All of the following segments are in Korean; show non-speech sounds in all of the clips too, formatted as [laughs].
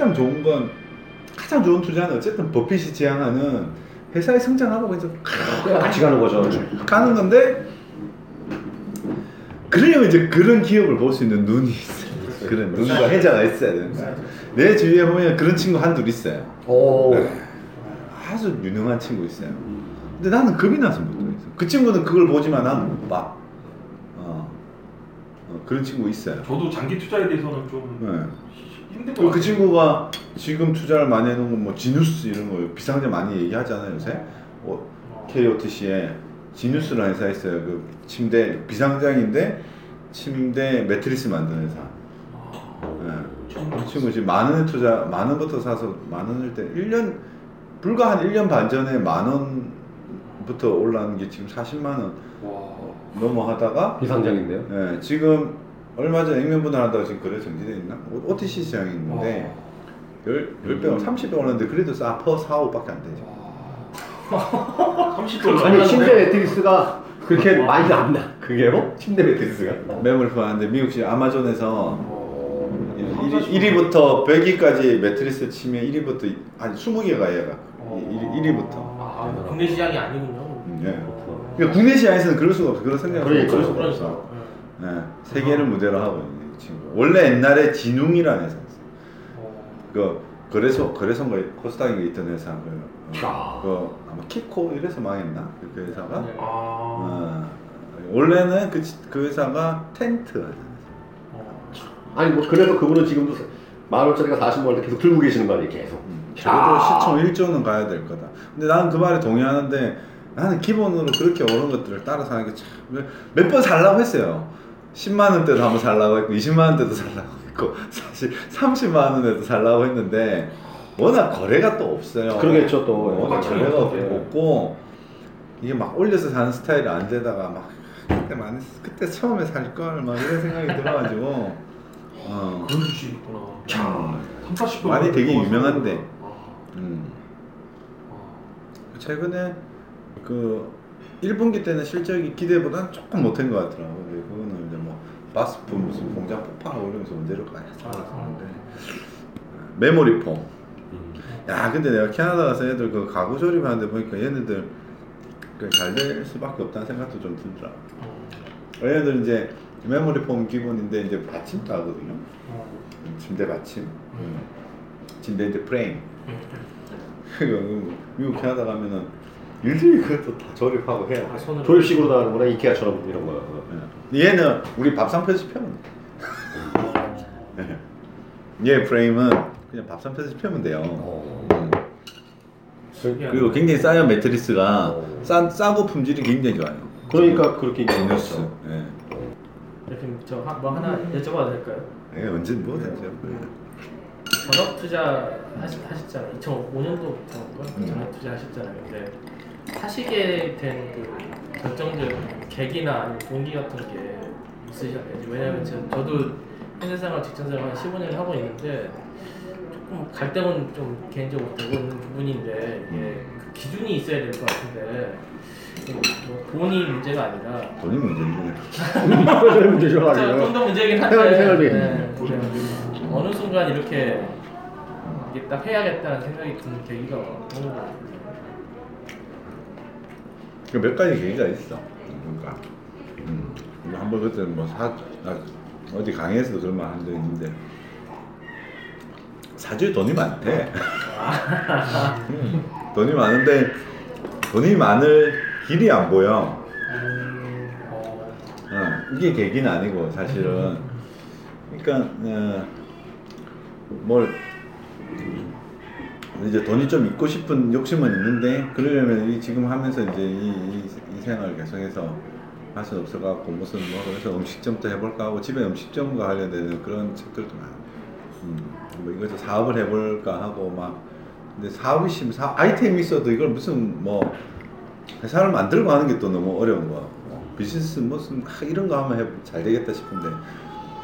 가장 좋은 건 가장 좋은 투자는 어쨌든 버핏이 지향하는 회사의 성장하고 해서 같이 가는 거죠. 가는 건데 그러려면 이제 그런 기업을 볼 수 있는 눈이 있어요. 그런 눈과 해자가 있어야 되는. 내 주위에 보면 그런 친구 한둘 있어요. 오. 아주 유능한 친구 있어요. 근데 나는 겁이 나서 못 들어있어. 그 친구는 그걸 보지만 나는 못 봐. 어. 어, 그런 친구 있어요. 저도 장기 투자에 대해서는 좀 네. 힘든 것그 같아요. 친구가 지금 투자를 많이 해놓은 건뭐 지누스 이런 거 비상자 많이 얘기하잖아요 요새. 어, KOTC에 지누스라는 회사 있어요. 그 침대 비상장인데 침대 매트리스 만드는 회사. 예. 그 친구 지금 만 원에 투자 만 원부터 사서 만 원일 때 1년 불과 한 1년 반 전에 만 원부터 올라온 게 지금 40만 원 넘어 하다가 비상장인데요. 예, 지금 얼마 전에 액면 분할한다고 지금 거래 정지돼 있나? 오- OTC 시장이 있는데 열 10배, 30배 [laughs] 올랐는데 그래도 싸, 퍼 4, 5밖에 안 되죠. 30돌 아니 침대 매트리스가 그렇게 많이 안 나. 그게요? 침대 매트리스가. 매물 구하는데 미국 시 아마존에서 1위, 부터 100위까지 매트리스 치면 1위부터 한 20개가 얘가 1 위, 부터 아, 국내 시장이 아니군요. 예. 그러니까 국내 시장에서는 그럴 수가 없어. 그런 생각을 그러니까, 할 수가. 없어. 예. 세계를 무대로 하고 있는 이 친구. 원래 옛날에 진웅이라는 회사였어. 그 거래소 거래소인가 코스닥인가 있던 회사 그, 어, 그 아마 키코 이래서 망했나 그, 그 회사가 네. 아. 어, 원래는 그, 지- 그 회사가 텐트 하는 회사. 아니 뭐 그래도 그분은 지금도 만 원짜리가 40만 원대 계속 들고 계시는 거 아니에요 계속. 그래도 시총 1조는 가야 될 거다. 근데 나는 그 말에 동의하는데 나는 기본으로 그렇게 오른 것들을 따라 사는 게 참 몇 번 살라고 했어요. 10만 원대도 한번 살라고 했고 20만 원대도 살라고 했고 사실 30만 원에도 살라고 했는데 워낙 거래가 또 없어요. 그러겠죠, 또. 워낙 맞죠. 거래가 예. 없고 이게 막 올려서 사는 스타일이 안 되다가 막 그때 많이 그때 처음에 살 걸 막 이런 생각이 들어가지고 어. 그런 주식이 있구나. 참. 3, 40도 말이 되게 유명한데. 음. 아. 최근에 그 1분기 때는 실적이 기대보다는 조금 못한 것 같더라고요. 그거는 바스프 무슨 공장 폭파하고 이러면서 문제를 많이 생각했는데 메모리 폼. 야 근데 내가 캐나다 가서 애들 그 가구 조립하는데 보니까 얘네들 잘될 수밖에 없다는 생각도 좀 들더라. 얘네들 이제 메모리 폼 기본인데 이제 받침도 하거든요. 침대 받침. 침대 이제 프레임. 그 미국 캐나다 가면은 일일이 그것도 다 조립하고 해야 아, 돼. 손으로. 조립식으로 다 하는구나 이케아처럼 이런 거. 예. 얘는 우리 밥상 돼. 예. 얘 프레임은 그냥 밥상 펴면 돼요. 어. 음. 그리고 굉장히 싸요 매트리스가 어. 싸, 싸고 품질이 굉장히 좋아요. 그러니까 그렇게 지너스. 얘기했죠. 예. 이렇게 저뭐 하나 여쭤봐도 될까요? 예, 언제 뭐든지. 전업 투자 하시, 하셨잖아요. 2005년도부터 음. 전업 투자 하셨잖아요. 근데 하시게 된그 결정적 계기나 아니면 동기 같은 게 있으셨나요? 왜냐면 저, 저도 회사 생활, 직장 생활 한 15년 하고 있는데 조금 갈등은 좀 개인적으로 되고 있는 부분인데 이게 그 기준이 있어야 될 것 같은데 뭐 돈이 문제가 아니라 돈이 문제인데. 그런 문제죠 좀더 문제긴 한데 생활비, 생활비. 네, 네. 어느 순간 이렇게 이게 딱 해야겠다는 생각이 드는 계기가 어느 거그 몇 가지 계기가 있어. 그러니까. 음. 한번 그때 뭐 사, 나 어디 강의에서도 그런 말 한 적 있는데 사주에 돈이 많대. 음. 돈이 많은데 돈이 많을 길이 안 보여. 어, 어, 이게 계기는 아니고 사실은. 그러니까 어, 뭘 이제 돈이 좀 있고 싶은 욕심은 있는데 그러려면 이 지금 하면서 이제 이, 이, 이 생활을 계속해서 할 수는 없어갖고 무슨 뭐 그래서 음식점도 해볼까 하고 집에 음식점과 관련되는 그런 책들도 많아. 음, 뭐 이것도 사업을 해볼까 하고 막 근데 사업이 심 사, 아이템이 있어도 이걸 무슨 뭐 회사를 만들고 하는 게 또 너무 어려운 거야. 뭐 비즈니스 무슨 아, 이런 거 하면 해, 잘 되겠다 싶은데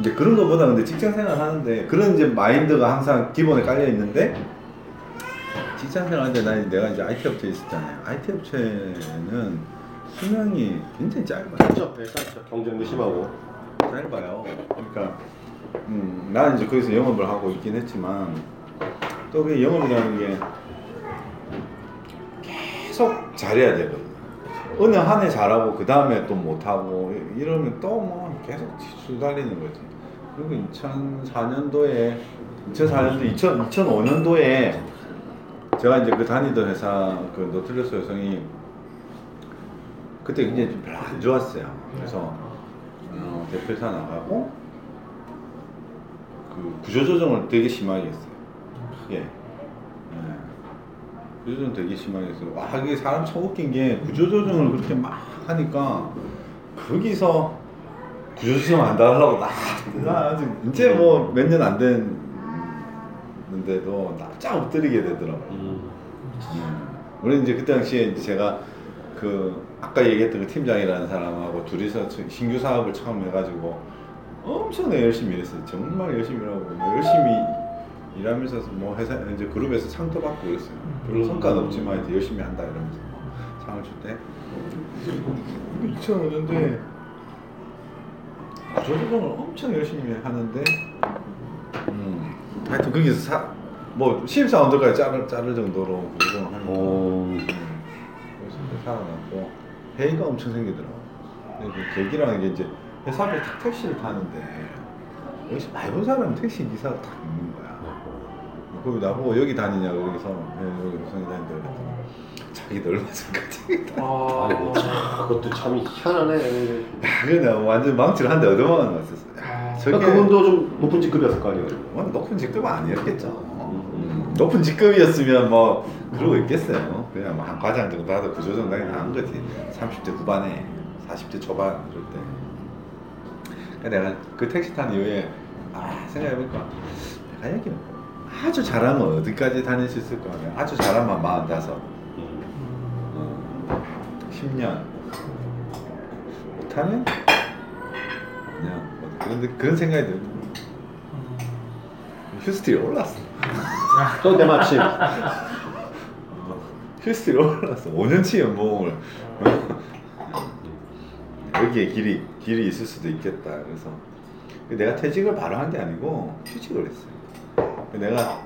이제 그런 거보다 근데 직장 생활 하는데 그런 이제 마인드가 항상 기본에 깔려 있는데 직장 생활하는데 나 내가 이제 IT 업체에 있었잖아요. IT 업체는 수명이 굉장히 짧아요. 그렇죠. 네, 그렇죠. 경쟁도 심하고. 짧아요. 그러니까 음, 나는 이제 거기서 영업을 하고 있긴 했지만 또 그 영업이라는 게 계속 잘해야 되거든. 어느 한 해 잘하고 그 다음에 또 못하고 이러면 또 뭐 계속 수달리는 거지. 그리고 2004년도에 2004년도 2000, 2005년도에 제가 이제 그 다니던 회사 그 노틀러스 여성이 그때 굉장히 좀 별로 안 좋았어요. 그래서 어, 대표이사 나가고 그 구조조정을 되게 심하게 했어요. 크게. 예. 구조조정 되게 심하게 했어요. 와, 이게 사람 참 웃긴 게 구조조정을 그렇게 막 하니까 거기서 구조조정 안 달라고 나, 나 아직 이제 뭐 몇 년안됐 는데도 납작 엎드리게 되더라고. 음. 우리 이제 그때 당시에 이제 제가 그 아까 얘기했던 그 팀장이라는 사람하고 둘이서 저- 신규 사업을 처음 해가지고 엄청나게 열심히 일했어요. 정말 열심히 일하고 뭐 열심히 일하면서 뭐 회사 이제 그룹에서 상도 받고 그랬어요. 별로 성과는 없지만 하여튼 열심히 한다 이러면서 뭐 상을 줄 때. 2005년도에 조조정을 엄청 열심히 하는데 음, 하여튼 거기서 사, 뭐 신입사원들까지 자를, 자를 정도로 조조정을 하니까 오. 그래서 이제 살아났고 회의가 엄청 생기더라고. 근데 그 계기라는 게 이제 회사 앞에 탁 택시를 타는데 여기서 많이 본 사람은 택시 기사가 딱 있는 거야. 그리고 나보고 여기 다니냐 그래서 네, 여기 무슨 다니는데 그랬더니 자기도 얼마 전까지 아, 아이고 참, 그것도 참 희한하네. 야, 그래 내가 완전 망치를 한 대 얻어먹은 거 같았어. 야, 저게 그러니까 그분도 좀 높은 직급이었을 거 아니에요. 뭐 높은 직급은 아니었겠죠. 음, 높은 직급이었으면 뭐 그러고 있겠어요. 그냥 뭐 한 과장 정도 하도 구조정 당연히 한 거지. 30대 후반에 40대 초반 이럴 때. 그러니까 내가 그 택시 탄 이후에 아 생각해보니까 내가 여기 아주 잘하면 어디까지 다닐 수 있을까? 내가 아주 잘하면 45, 음. 어, 10년 못하면 그냥 뭐 그런 그런 생각이 들어. 휴스틸이 올랐어. 또 때마침 휴스틸이 올랐어. 5년치 연봉을 여기에 길이 길이 있을 수도 있겠다. 그래서 내가 퇴직을 바로 한 게 아니고 휴직을 했어요. 내가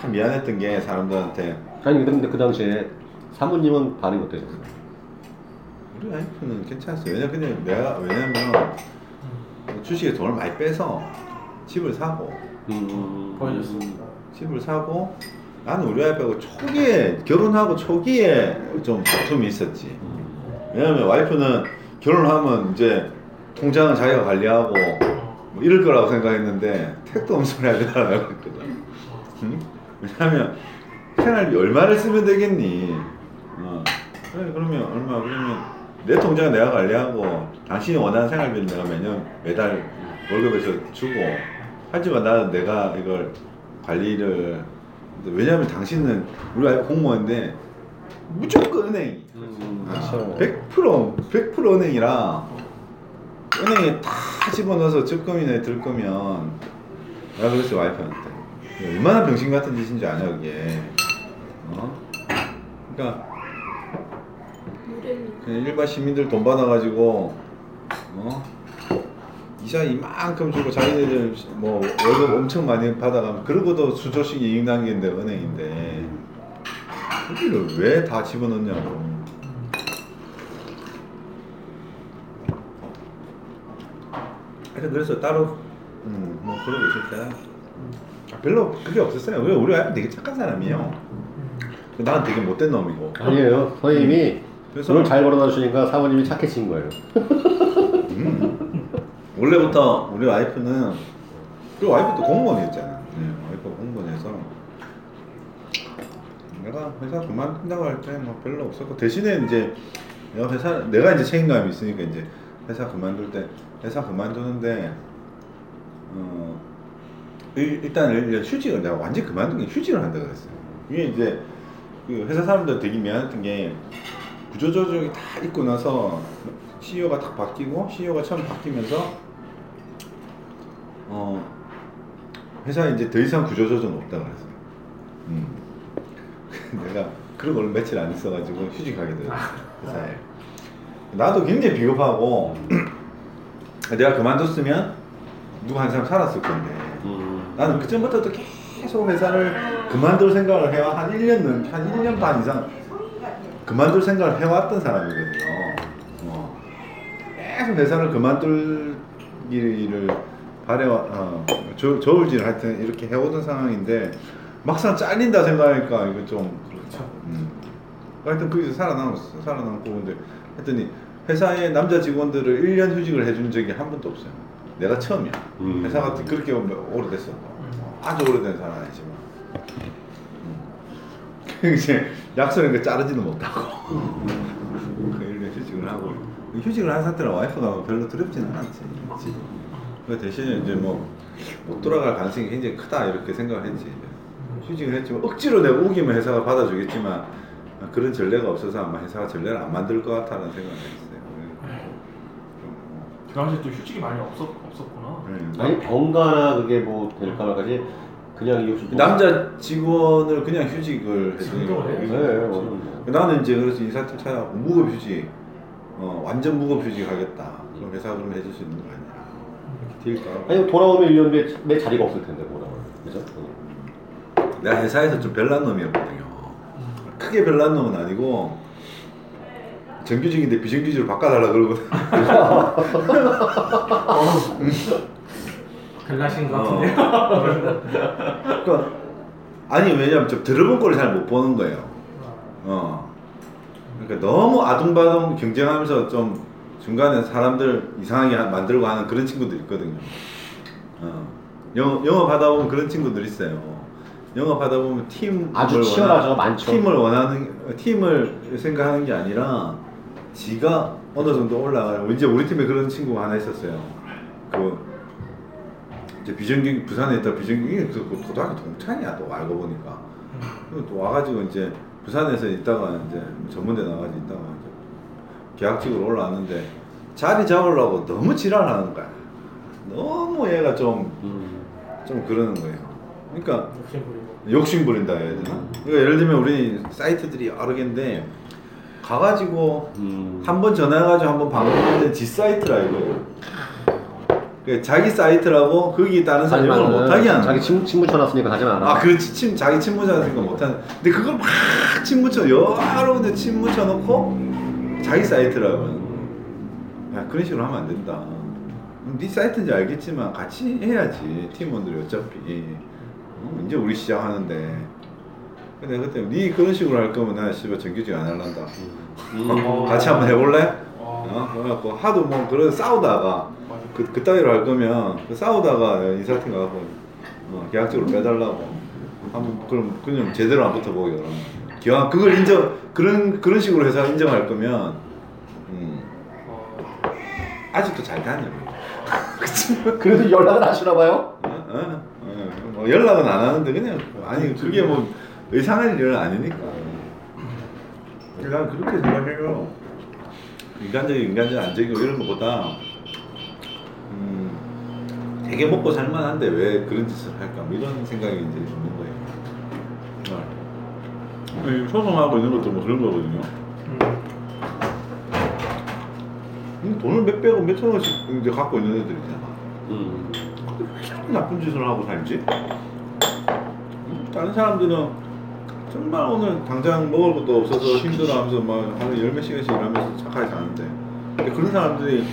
참 미안했던 게 사람들한테 아니 근데 그 당시에 사모님은 반응이 어떠셨어요? 우리 와이프는 괜찮았어요. 왜냐 그냥 내가 왜냐면 주식에 돈을 많이 빼서 집을 사고 음. 보여줬습니다. 집을 사고 나는 우리 와이프하고 초기에 결혼하고 초기에 좀 다툼이 있었지. 왜냐면 와이프는 결혼하면 이제 통장은 자기가 관리하고 뭐 이럴 거라고 생각했는데 택도 없는 소리 하지 말라고 했거든. 응? 왜냐면 생활비 얼마를 쓰면 되겠니? 어. 그래, 그러면 얼마 그러면 내 통장은 내가 관리하고 당신이 원하는 생활비는 내가 매년 매달 월급에서 주고 하지만 나는 내가 이걸 관리를 왜냐면 당신은 우리 와이프 공무원인데 무조건 은행이 음, 아, 그렇죠. 100% 100% 은행이라 은행에 다 집어넣어서 적금이나 들 거면 내가 그랬어 와이프한테 얼마나 병신 같은 짓인 줄 아냐 그게 어? 그러니까 일반 시민들 돈 받아가지고 어? 이자 이만큼 주고 자기네들 뭐 월급 엄청 많이 받아가면 그러고도 수조식 이익 남기는데 은행인데. 거기를 왜 다 집어넣냐고. 하여튼 그래서 따로 음, 뭐 그러고 있을 때 아, 별로 그게 없었어요. 왜 우리 와이프 되게 착한 사람이에요. 나는 되게 못된 놈이고. 아니에요. 선생님이 그래서- 돈을 잘 벌어다 주니까 사모님이 착해진 거예요. 음. 원래부터 우리 와이프는 그 와이프도 공무원이었잖아. 네, 와이프가 공무원이어서 내가 회사 그만둔다고 할 때 뭐 별로 없었고 대신에 이제 내가 회사 내가 이제 책임감이 있으니까 이제 회사 그만둘 때 회사 그만두는데 어 일- 일단 일- 휴직을 내가 완전 히 그만둔 게 휴직을 한다 그랬어요. 이게 이제 그 회사 사람들 되게 미안했던 게 구조조정이 다 있고 나서 CEO가 딱 바뀌고 CEO가 처음 바뀌면서 어 회사에 이제 더 이상 구조조정 없다 그랬어요. 음. [laughs] 내가 그런 걸 며칠 안 있어가지고 휴직하게 됐어 회사에. 나도 굉장히 비겁하고 [clears throat] 내가 그만뒀으면 누구 한 사람 살았을 건데 음. 나는 그 전부터도 계속 회사를 그만둘 생각을 해와 한 1년은 한 1년 반 이상 그만둘 생각을 해왔던 사람이거든요. 어. 계속 회사를 그만둘기를 바래와 어, 저, 저울질 하여튼 이렇게 해오던 상황인데 막상 잘린다 생각하니까 이거 좀 그렇죠. 음. 하여튼 거기서 살아남았어. 살아남고 근데 했더니 회사에 남자 직원들을 1년 휴직을 해준 적이 한 번도 없어요. 내가 처음이야. 음. 회사가 그렇게 오래됐어. 아주 오래된 사람 아니지만. 음. [laughs] 이제 약속인 거 자르지도 못하고. [laughs] 그 1년 휴직을 하고. 휴직을 한 상태라 와이프가 별로 두렵지는 않았지. 그치? 그 대신에 이제 뭐, 못 돌아갈 가능성이 굉장히 크다 이렇게 생각을 했지. 휴직을 했지만 억지로 내가 우기면 회사가 받아주겠지만 그런 전례가 없어서 아마 회사가 전례를 안 만들 것 같다는 생각을 했어요. 그 당시에 또 휴직이 많이 없었, 없었구나. 네. 아니 병가나 그게 뭐 될까 말까지 그냥 이웃 남자 직원을 그냥 휴직을 진동을 해요? 네, 뭐. 나는 이제 그래서 인사팀 찾아가고 무급 휴직, 어, 완전 무급 휴직 하겠다. 그럼 회사가 그럼 해줄 수 있는 거 아니야? 이렇게 딜까? 아니 돌아오면 1년 내, 내 자리가 없을 텐데 돌아오면 그죠? 내가 회사에서 좀 별난 놈이었거든요. 크게 별난 놈은 아니고 정규직인데 비정규직으로 바꿔달라 그러거든. [laughs] [laughs] 별나신 것 어. 같은데요. [laughs] 그러니까 아니 왜냐면 좀 들어본 꼴을 잘못 보는 거예요. 어. 그러니까 너무 아둥바둥 경쟁하면서 좀 중간에 사람들 이상하게 하- 만들고 하는 그런 친구들 있거든요. 어. 영업, 영업하다 보면 그런 친구들 있어요. 영업하다 보면 팀 아주 치열하죠, 많죠. 팀을 원하는 팀을 생각하는 게 아니라 지가 어느 정도 올라가요. 이제 우리 팀에 그런 친구가 하나 있었어요. 그 이제 비정규 부산에 있다 비정규 그 고등학교 동창이야 또 알고 보니까 그리고 또 와가지고 이제 부산에서 있다가 이제 전문대 나가지고 있다가 이제 계약직으로 올라왔는데 자리 잡으려고 너무 지랄하는 거야. 너무 얘가 좀좀 음. 그러는 거예요. 그러니까 욕심 부린다 해야 되나? 그러니까 예를 들면 우리 사이트들이 여러 개인데 가가지고 음. 한번 전화해가지고 한번 방문하는 지 사이트라 이거예요. 그 자기 사이트라고 거기 다른 사람 하지만은 못하게 하는 자기. 친, 친구 쳐놨으니까 하지 마라. 아 그렇지 침 자기 침 묻혀놨으니까 못하는 근데 그걸 막침 묻혀 여러 군데 침 묻혀놓고 자기 사이트라고 야 그런 식으로 하면 안 된다 네 사이트인지 알겠지만 같이 해야지 팀원들이 어차피 어, 이제 우리 시작하는데 근데 그때 네 그런 식으로 할 거면 나 씨발 정규직 안 할란다 음. [laughs] 같이 한번 해볼래? 어. 어? 그래갖고 하도 뭐 그런 싸우다가. 그, 그 따위로 할 거면 그 싸우다가 인사팀 가고 어, 계약적으로 빼달라고 한번 그럼 그냥 제대로 안 붙어보게 그러면 기왕 그걸 인정 그런 그런 식으로 해서 인정할 거면 음, 어. 아직도 잘 다녀 [laughs] 그래도 연락을 하시나 봐요? 어? 어? 어, 뭐 연락은 안 하는데 그냥 아니 그게 뭐 의상할 일은 아니니까 난 그렇게 생각해요 인간적인 인간적 안적이고 이런 것보다 음, 되게 먹고 살만한데 왜 그런 짓을 할까 뭐 이런 생각이 이제 있는 거예요 네. 소송하고 있는 것도 뭐 그런 거거든요 음. 음, 돈을 몇백억 몇천 원씩 이제 갖고 있는 애들이잖아 음. 왜 자꾸 나쁜 짓을 하고 살지? 음, 다른 사람들은 정말 오늘 당장 먹을 것도 없어서 힘들어하면서 막 하루 열몇 시간씩 일하면서 착하게 사는데 근데 그런 사람들이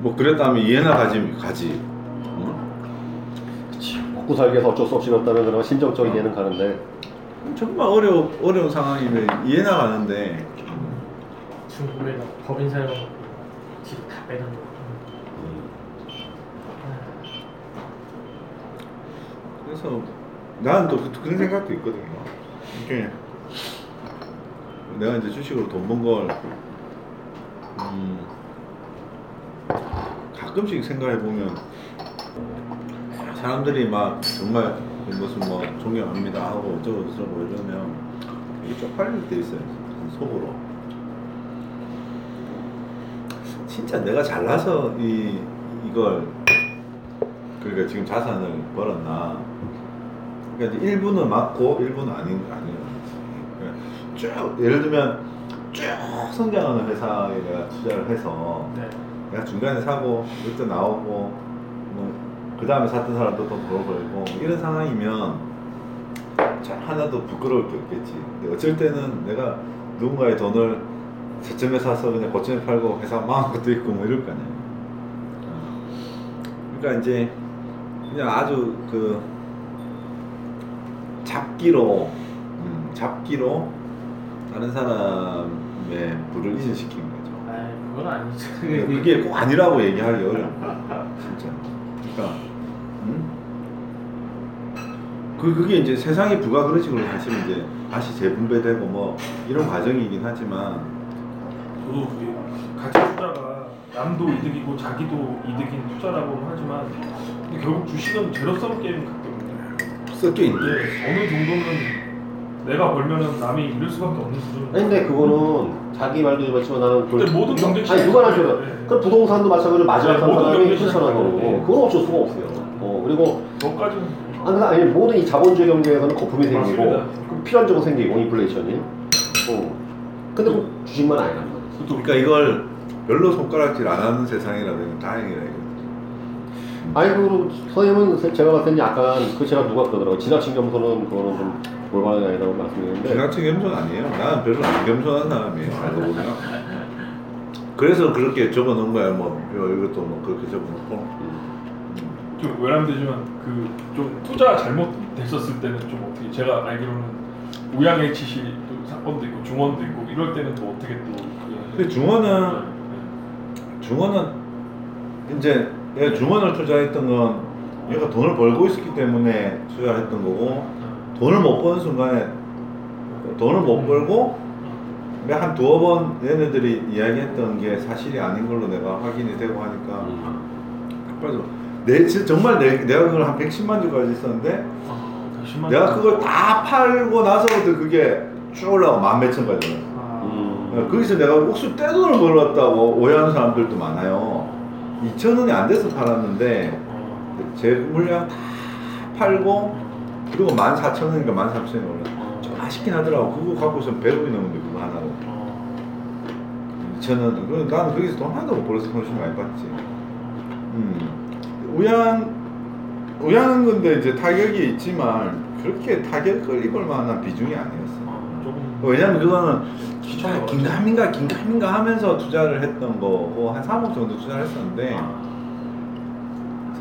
뭐 그랬다면 이해나 가지 가지. 먹고 살기 위해서 어쩔 수 없이 넣었다는 그런 심정적인 이해는 가는데. 정말 어려 어려운 상황이면 이해나 가는데. 중국에 법인 사용 지금 다 빼는 거. 그래서 나는 또 그- 그런 생각도 있거든요. 이게 내가 이제 주식으로 돈 번 걸. 음, 가끔씩 생각해 보면 사람들이 막 정말 무슨 뭐 존경합니다 하고 어쩌고 저쩌고 이러면 이게 쪽팔릴 때 있어요 속으로. 진짜 내가 잘나서 이 이걸 그러니까 지금 자산을 벌었나 그러니까 일부는 맞고 일부는 아닌 거지. 그러니까 쭉 예를 들면 쭉 성장하는 회사에 내가 투자를 해서 네. 내가 중간에 사고 이때 나오고 뭐그 다음에 샀던 사람도 또 돈을 벌고 이런 상황이면 참 하나도 부끄러울 게 없겠지. 근데 어쩔 때는 내가 누군가의 돈을 저점에 사서 그냥 고점에 팔고 회사 망한 것도 있고 뭐 이럴 거 아니야. 어. 그러니까 이제 그냥 아주 그 잡기로 음, 잡기로 다른 사람의 거죠. 아 그건. 그게, 그게 꼭 아니라고 얘기하기 어려워. 진짜. 그러니까, 음? 그, 그게 이제 세상의 부가그릇식으로 사실 이제 다시 재분배되고 뭐 이런 과정이긴 하지만, 저도 그게 가치 투자가 남도 이득이고 자기도 이득인 투자라고는 하지만 근데 결국 주식은 제로섬 게임 같거든요. 섞여 있는. 네, 어느 정도는 내가 벌면은 남이 잃을 수밖에 없는 수준. 아니 근데 그거는 자기 말도 좀 했지만 나는 그걸 근데 모든 경제 아니 누가 나 네. 줘요. 그 부동산도 마찬가지로 마지막 네, 산 모든 사람이 경제 실천한 거고 네. 그건 어쩔 수가 없어요. 어 그리고 너까지는 아니, 근데 아니 모든 이 자본주의 경제에서는 거품이 생기고 맞습니다. 그 필연적으로 생기고 인플레이션이. 어. 근데 그 주식만 아니란 말이야. 그러니까 이걸 별로 손가락질 안 하는 세상이라면 다행이라 이거. 아니 그 선생님은 제가 봤을 때는 약간 그 제가 누가 그러더라고 지나친 겸손은 그거는 좀 올바른 게 아니라고 말씀드렸는데 지나친 겸손 아니에요. 나는 별로 안 겸손한 사람이에요. 알고 보면. 그래서 그렇게 적어놓은 거야. 뭐 이것도 뭐 그렇게 적어놓고. 음. 좀 외람되지만 그 좀 투자 잘못됐었을 때는 좀 어떻게 제가 알기로는 우양 HC 또 사건도 있고 중원도 있고 이럴 때는 또 어떻게 또 그- 근데 중원은 네. 중원은 이제 내가 중원을 투자했던 건 얘가 돈을 벌고 있었기 때문에 투자를 했던 거고 돈을 못 버는 순간에 돈을 못 벌고 내가 한 두어 번 얘네들이 이야기했던 게 사실이 아닌 걸로 내가 확인이 되고 하니까 음. 빠져. 내 정말 내, 내가 그걸 한 110만 주 가지고 있었는데 아, 다 10만 내가 그걸 다 팔고 나서부터 그게 쭉 올라가 만 몇천 가지 올랐어. 아, 음. 거기서 내가 옥수 떼돈을 벌었다고 오해하는 사람들도 많아요. 2천 원이 안 돼서 팔았는데 어, 제 물량 다 팔고 그리고 14,000원인가 13,000원이 올랐어. 어, 좀 아쉽긴 하더라고. 그거 갖고서 100억이 넘는데 그거 하나로. 어. 2,000원. 그 나는 거기서 돈 하나도 못 벌어서 훨씬 많이 받지. 음. 우양 우양한 건데 이제 타격이 있지만 그렇게 타격을 입을 만한 비중이 아니었어. 어, 왜냐면 그거는 시청에 긴가민가 긴가민가 하면서 투자를 했던 거고 한 3억 정도 투자를 했었는데. 아,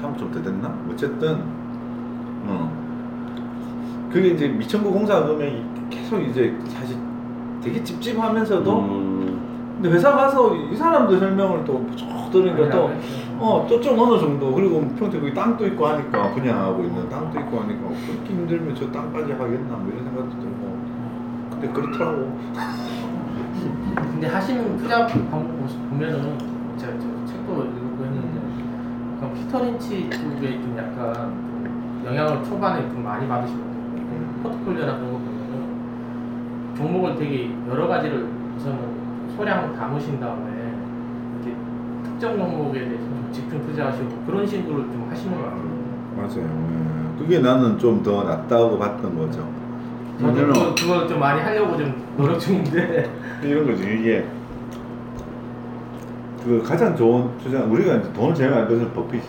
3억 좀더 됐나? 어쨌든 어. 그게 이제 미천구 공사 금액이 계속 이제 사실 되게 찝찝하면서도? 음. 근데 회사 가서 이 사람들 설명을 또쭉 들으니까 또 어, 또좀 어느 정도. 그리고 평택 거기 땅도 있고 하니까 분양하고 있는 땅도 있고 하니까 그렇게 힘들면 저 땅까지 하겠나 뭐 이런 생각도 들고 근데 그렇더라고 근데 하시는 투자 방법 보면은 제가 저 책도 읽고 했는데 약간 피터 린치 쪽에 좀 약간 좀 영향을 초반에 좀 많이 받으시거든요. 포트폴리오나 그런 거 보면은 종목을 되게 여러 가지를 우선은 소량 담으신 다음에 이렇게 특정 종목에 대해서 좀 집중 투자하시고 그런 식으로 좀 하시는 것 같아요. 맞아요 예. 그게 나는 좀 더 낫다고 봤던 거죠 저도 그거, 그거 좀 많이 하려고 좀 노력 중인데. 이런 거지 이게. 그 가장 좋은 투자 우리가 이제 돈을 제일 많이 버는 버핏이.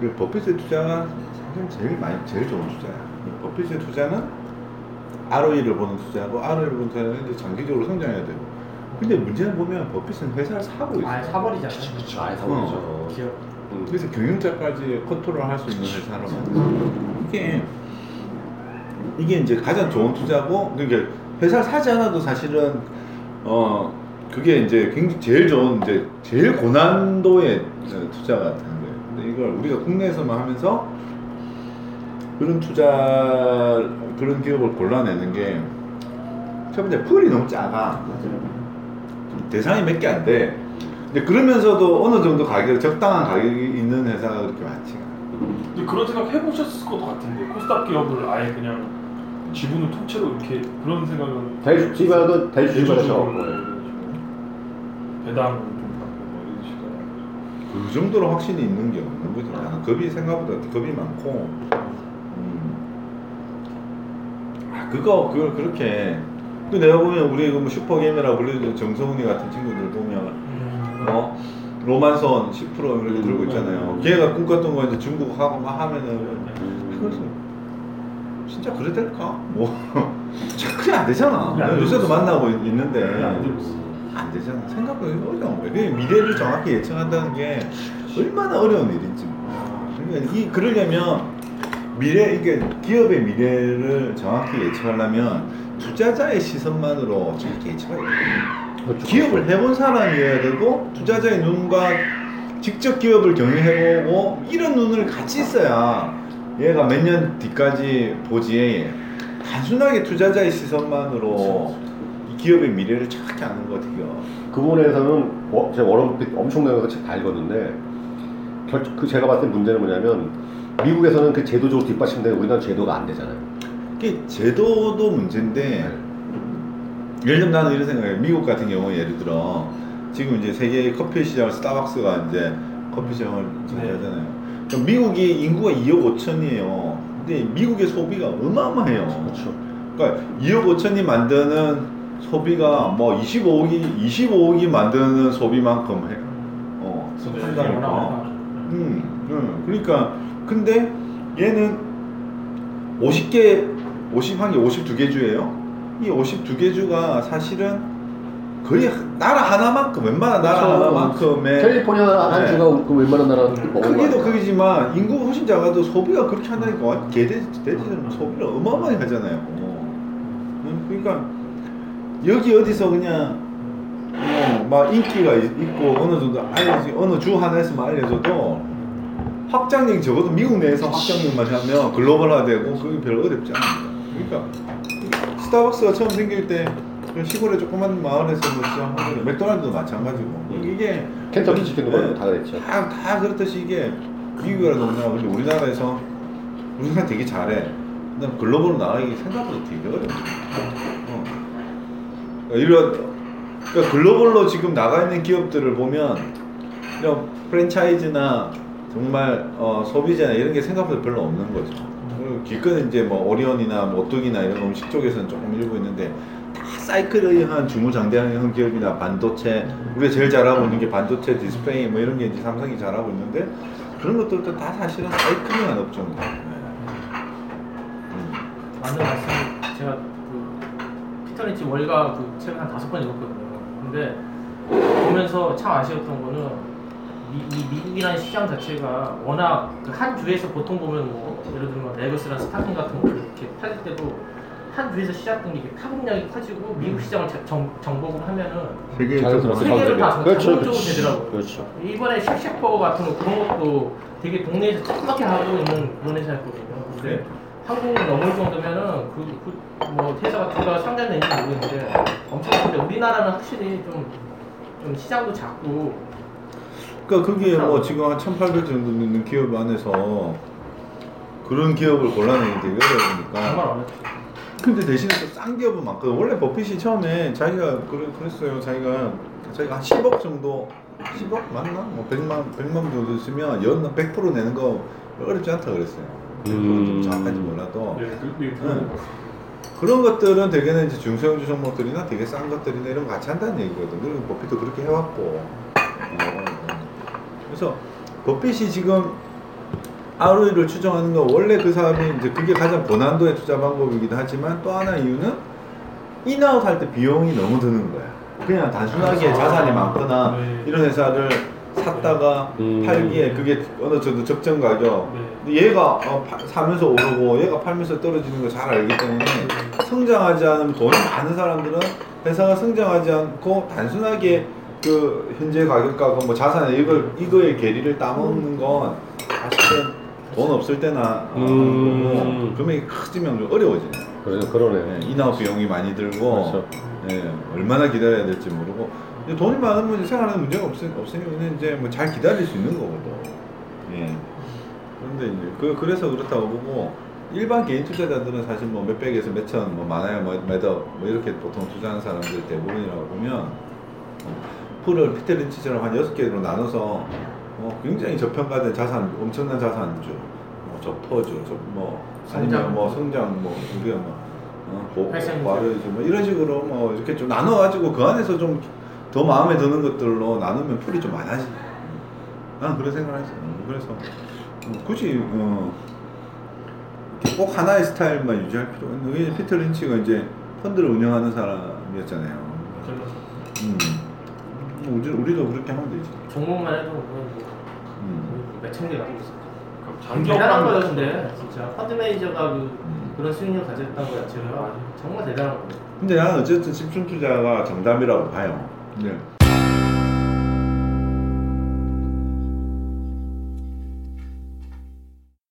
그 버핏의 투자가 사실 제일 많이 제일 좋은 투자야. 버핏의 투자는 ROE를 보는 투자고 ROE를 보는 투자는 이제 장기적으로 성장해야 되고. 근데 문제는 보면 버핏은 회사를 사고 있어 아예 사버리잖아요. 그쵸 아예 사버리죠. 기업. 음. 그래서 경영자까지 컨트롤 할 수 있는 회사로 만들어 이게 이게 이제 가장 좋은 투자고 그러니까 회사를 사지 않아도 사실은 어 그게 이제 굉장히 제일 좋은 이제 제일 고난도의 투자가 되는 거예요. 근데 이걸 우리가 국내에서만 하면서 그런 투자 그런 기업을 골라내는 게 첫 번째 풀이 너무 작아. 대상이 몇 개 안 돼. 근데 그러면서도 어느 정도 가격, 적당한 가격이 있는 회사가 그렇게 많지가 않아. 근데 그런 생각 해보셨을 것 같은데 코스닥 기업을 아예 그냥 지분을 통째로 이렇게 그런 생각은 대주 집안도 대주주가 대주주로 되죠. 배당을 좀 받고 뭐 이런 식으로 그 정도로 확신이 있는 게 없는 거지. 나는 겁이 생각보다 겁이 많고. 음. 아, 그거, 그걸 그렇게. 또 내가 보면 우리 그뭐 슈퍼게임이라 불리는 정성훈이 같은 친구들 보면, 음, 어? 로만선 10% 이렇게 음. 들고 있잖아요. 걔가 꿈꿨던 거 이제 중국하고 막 하면은 그래서 진짜 그래 될까? 뭐 [laughs] 그게 안 되잖아. 안 요새도 만나고 있- 있는데 안 되잖아. 생각보다 어려운 거야. 미래를 정확히 예측한다는 게 얼마나 어려운 일인지. 그러니까 이 그러려면 미래 이게 기업의 미래를 정확히 예측하려면 투자자의 시선만으로 정확히 예측해야 돼. 그렇죠. 기업을 해본 사람이어야 되고 투자자의 눈과 직접 기업을 경영해보고 이런 눈을 같이 있어야 얘가 몇 년 뒤까지 보지 단순하게 투자자의 시선만으로 이 기업의 미래를 정확히 아는 거 어떻게요? 그 부분에서는 워- 제가 워런 버핏 엄청나게 거 책다 읽었는데 결, 그 제가 봤을 때 문제는 뭐냐면 미국에서는 그 제도적으로 뒷받침되는데 우리나라 제도가 안 되잖아요. 이게 제도도 문제인데 예를 들면 나는 이런 생각해요. 미국 같은 경우 예를 들어 지금 이제 세계 커피 시장을 스타벅스가 이제 커피 시장을 차지하잖아요. 미국이 인구가 2억 5천이에요. 근데 미국의 소비가 어마어마해요. 그렇죠. 그러니까 2억 5천이 만드는 소비가 뭐 25억이 25억이 만드는 소비만큼 해. 어, 네, 한다니까. 음, 음. 그러니까 근데 얘는 50개 50 한 개 52개 주예요. 이 52개 주가 사실은 거의 나라 하나만큼 웬만한 나라 그렇죠. 하나만큼의 캘리포니아 한 네. 주가 그 웬만한 거 크기도? 크기지만 인구가 훨씬 작아도 소비가 그렇게 한다니까 개돼지처럼 소비를 어마어마하게 하잖아요. 음, 그러니까 여기 어디서 그냥 어, 막 인기가 있- 있고 어느 정도 알려지 어느 주 하나에서만 알려줘도 확장력이 적어도 미국 내에서 확장력만 하면 글로벌화되고 그게 별로 어렵지 않아요. 그러니까 스타벅스가 처음 생길 때 시골의 조그만 마을에서 뭐 시작한 거예요. 맥도날드도 마찬가지고 이게 켄터키 치킨도 네. 그렇고 다 그랬죠. 다, 다 그렇듯이 이게 미국이라도 우리나라 근데 우리나라에서 우리나라 되게 잘해. 근데 글로벌로 나가기 생각보다 되게 어려워. 어. 그러니까 이런 그러니까 글로벌로 지금 나가 있는 기업들을 보면 이런 프랜차이즈나 정말 어, 소비자나 이런 게 생각보다 별로 없는 거죠. 기껏 이제 뭐 오리온이나 뭐 오뚜기나 이런 음식 쪽에서는 조금 일부 있는데 다 사이클에 의한 중후장대형 기업이나 반도체 우리가 제일 잘하고 있는 게 반도체 디스플레이 뭐 이런 게 이제 삼성이 잘하고 있는데 그런 것들도 다 사실은 사이클링한 업종이에요. 음. 맞는 말씀. 제가 그 피터 린치 월가 그 책을 한 다섯 번 읽었거든요. 근데 보면서 참 아쉬웠던 거는 미, 이 미국이라는 시장 자체가 워낙 그 한 주에서 보통 보면 뭐 예를 들면 레거스랑 스타킹 같은 거 이렇게 팔릴 때도 한 주에서 시작된 게 파급력이 커지고 미국 시장을 자- 정, 정복을 하면은 세계 자연스럽게 세계를 다 그렇죠, 자본적으로 그렇죠. 되더라고요. 그렇죠. 이번에 쉑쉑버거 같은 거 그런 것도 되게 동네에서 조그맣게 하고 있는 그런 회사였거든요. 근데 한국이 넘을 정도면은 그, 그, 뭐 회사가 누가 상장되는지 모르겠는데 엄청 큰데 우리나라는 확실히 좀, 좀 시장도 작고 그러니까 그게 뭐 지금 한 1,800 정도 있는 기업 안에서 그런 기업을 골라내기 되게 어려우니까. 정말 어렵죠. 근데 대신에 또 싼 기업은 많거든. 원래 버핏이 처음에 자기가 그래, 그랬어요. 자기가 자기가 한 10억 정도 10억 맞나? 뭐 100만 100만 정도 쓰면 연 100% 내는 거 어렵지 않다 그랬어요. 음. 좀 정확한지 몰라도 네, 그, 그, 응. 그런 것들은 대개는 이제 중소형주 종목들이나 되게 싼 것들이나 이런 거 같이 한다는 얘기거든. 그리고 버핏도 그렇게 해왔고. 어, 어. 그래서 버핏이 지금 ROE를 추정하는 거 원래 그 사람이 이제 그게 가장 고난도의 투자 방법이기도 하지만 또 하나 이유는 in out 할 때 비용이 너무 드는 거야. 그냥 단순하게 아, 자산이 많거나 네. 이런 회사를 샀다가 음. 팔기에 그게 어느 정도 적정 가격 네. 얘가 어, 파- 사면서 오르고 얘가 팔면서 떨어지는 걸 잘 알기 때문에 성장하지 않으면 돈이 많은 사람들은 회사가 성장하지 않고 단순하게 그 현재 가격과 뭐 자산의 이걸 이거의 괴리를 따먹는 건 사실은 돈 없을 때나 어, 음. 거고 금액이 커지면 좀 어려워지네. 그래서 그러네. 네, in out 비용이 많이 들고 그렇죠. 예, 얼마나 기다려야 될지 모르고 이제 돈이 많으면 생활하는 문제가 없으, 없으니까 이제 뭐 잘 기다릴 수 있는 거거든. 예. 그런데 이제 그 그래서 그렇다고 보고 일반 개인 투자자들은 사실 뭐 몇백에서 몇천 뭐 많아야 뭐 몇억 뭐 이렇게 보통 투자하는 사람들 대부분이라고 보면 어, 풀을 피터 린치처럼 한 여섯 개로 나눠서 어, 굉장히 저평가된 자산 엄청난 자산주 뭐 저퍼주 저뭐 아니면 성장. 뭐 성장 뭐 우리가 뭐 어, 보- 활성주. 와르주 뭐 이런 식으로 뭐 이렇게 좀 나눠가지고 그 안에서 좀 더 마음에 드는 것들로 나누면 pool이 좀 많아지 나는 그런 생각을 했어요. 그래서 어, 굳이 어, 꼭 하나의 스타일만 유지할 필요 없는 왜 피터 린치가 이제 펀드를 운영하는 사람이었잖아요. 음. 우리, 우리도 그렇게 하면 되지. 종목만 해도 음. 갖고 있어. 그럼 대단한 장기업만 근데 진짜 펀드 매니저가 그 그런 수익률 가졌다는 거 자체가 정말 대단한 거예요. 근데 나는 어쨌든 집중 투자가 정답이라고 봐요. 근데